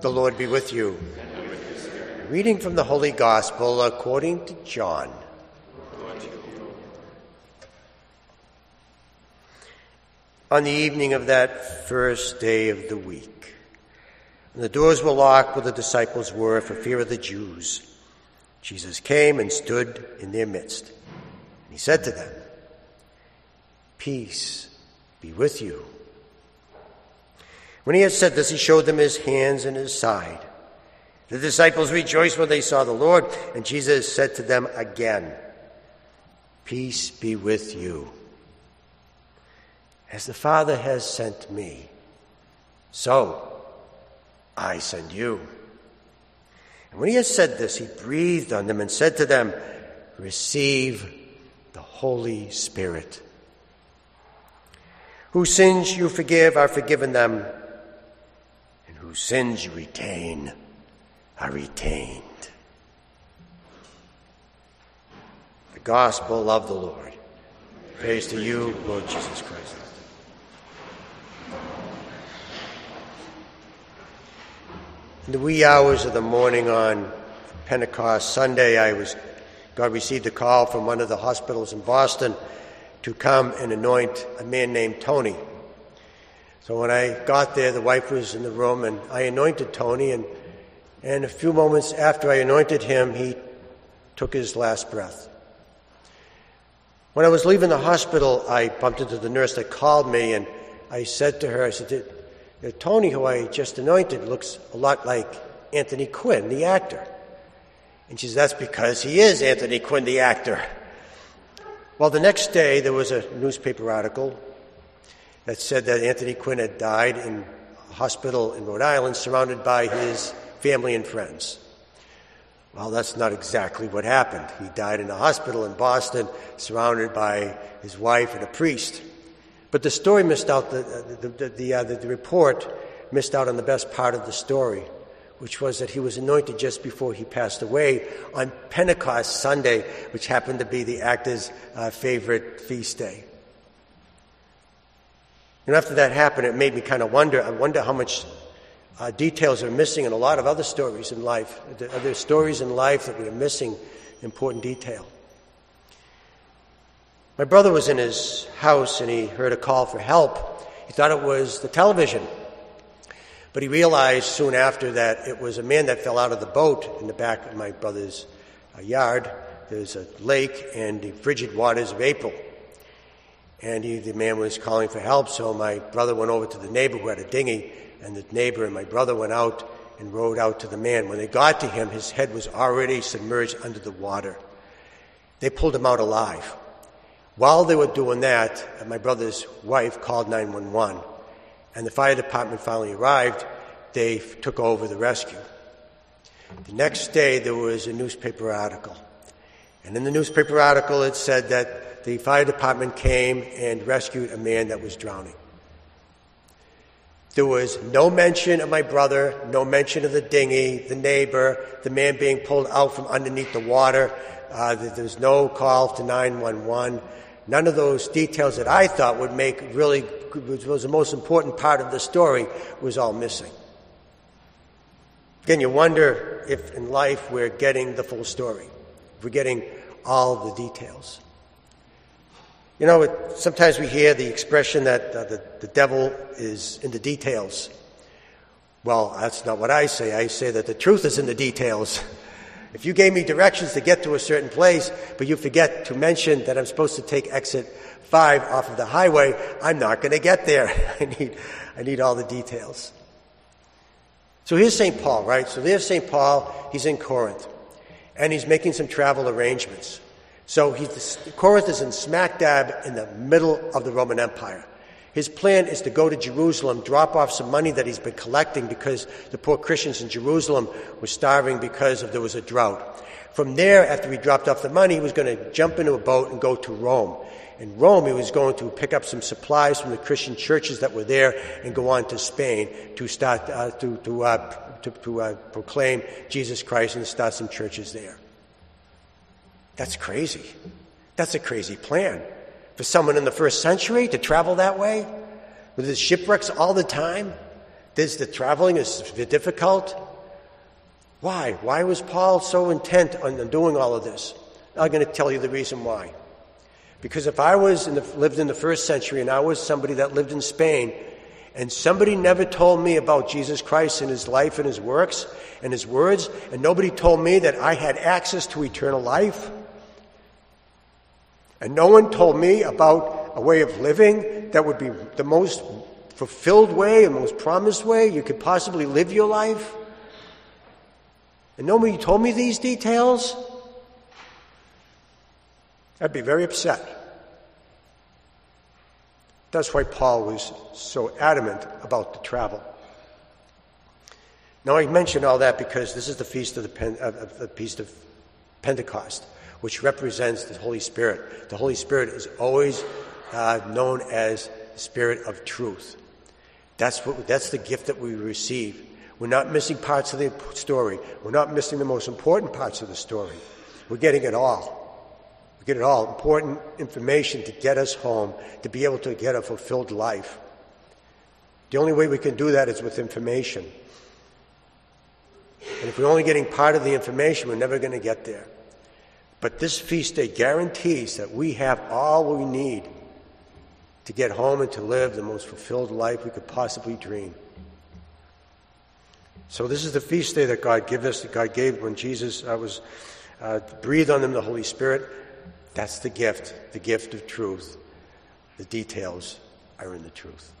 The Lord be with you. Reading from the Holy Gospel according to John. On the evening of that first day of the week, when the doors were locked where the disciples were for fear of the Jews, Jesus came and stood in their midst. And he said to them, Peace be with you. When he had said this, he showed them his hands and his side. The disciples rejoiced when they saw the Lord, and Jesus said to them again, Peace be with you. As the Father has sent me, so I send you. And when he had said this, he breathed on them and said to them, Receive the Holy Spirit. Whose sins you forgive are forgiven them whose sins you retain are retained. The gospel of the Lord. Praise to you, Lord Jesus Christ. In the wee hours of the morning on Pentecost Sunday, I was God received a call from one of the hospitals in Boston to come and anoint a man named Tony. So when I got there, the wife was in the room, and I anointed Tony. And, and a few moments after I anointed him, he took his last breath. When I was leaving the hospital, I bumped into the nurse that called me, and I said to her, I said, uh, Tony, who I just anointed, looks a lot like Anthony Quinn, the actor. And she says, That's because he is Anthony Quinn, the actor. Well, the next day, there was a newspaper article that said that Anthony Quinn had died in a hospital in Rhode Island, surrounded by his family and friends. Well, that's not exactly what happened. He died in a hospital in Boston, surrounded by his wife and a priest. But the story missed out, the, the, the, the, uh, the report missed out on the best part of the story, which was that he was anointed just before he passed away on Pentecost Sunday, which happened to be the actor's uh, favorite feast day. And after that happened, it made me kind of wonder. I wonder how much uh, details are missing in a lot of other stories in life. Are there stories in life that we are missing important detail? My brother was in his house and he heard a call for help. He thought it was the television. But he realized soon after that it was a man that fell out of the boat in the back of my brother's uh, yard. There's a lake and the frigid waters of April. And he, the man was calling for help, so my brother went over to the neighbor who had a dinghy, and the neighbor and my brother went out and rowed out to the man. When they got to him, his head was already submerged under the water. They pulled him out alive. While they were doing that, my brother's wife called 911, and the fire department finally arrived. They took over the rescue. The next day, there was a newspaper article. And in the newspaper article, it said that the fire department came and rescued a man that was drowning. There was no mention of my brother, no mention of the dinghy, the neighbor, the man being pulled out from underneath the water. Uh, there was no call to 911. None of those details that I thought would make really which was the most important part of the story was all missing. Again, you wonder if in life we're getting the full story, if we're getting all the details. You know, it, sometimes we hear the expression that uh, the, the devil is in the details. Well, that's not what I say. I say that the truth is in the details. If you gave me directions to get to a certain place, but you forget to mention that I'm supposed to take exit five off of the highway, I'm not going to get there. I need, I need all the details. So here's St. Paul, right? So there's St. Paul. He's in Corinth. And he's making some travel arrangements. So Corinth is in smack dab in the middle of the Roman Empire. His plan is to go to Jerusalem, drop off some money that he's been collecting because the poor Christians in Jerusalem were starving because of there was a drought. From there, after he dropped off the money, he was going to jump into a boat and go to Rome. In Rome, he was going to pick up some supplies from the Christian churches that were there and go on to Spain to start uh, to to, uh, to, to uh, proclaim Jesus Christ and start some churches there. That's crazy. That's a crazy plan. For someone in the first century to travel that way with his shipwrecks all the time, This, the traveling is difficult. Why? Why was Paul so intent on doing all of this? I'm going to tell you the reason why. Because if I was in the, lived in the first century and I was somebody that lived in Spain, and somebody never told me about Jesus Christ and his life and his works and his words, and nobody told me that I had access to eternal life, and no one told me about a way of living that would be the most fulfilled way and most promised way you could possibly live your life, and nobody told me these details, I'd be very upset. That's why Paul was so adamant about the travel. Now, I mention all that because this is the feast of the, Pen, of the feast of Pentecost, which represents the Holy Spirit. The Holy Spirit is always uh, known as the Spirit of truth. That's what that's the gift that we receive. We're not missing parts of the story. We're not missing the most important parts of the story. We're getting it all We get it all important information to get us home, to be able to get a fulfilled life. The only way we can do that is with information. And if we're only getting part of the information, we're never going to get there. But this feast day guarantees that we have all we need to get home and to live the most fulfilled life we could possibly dream. So this is the feast day that God gave us, that God gave when Jesus uh, was uh, breathed on them the Holy Spirit. That's the gift, the gift of truth. The details are in the truth.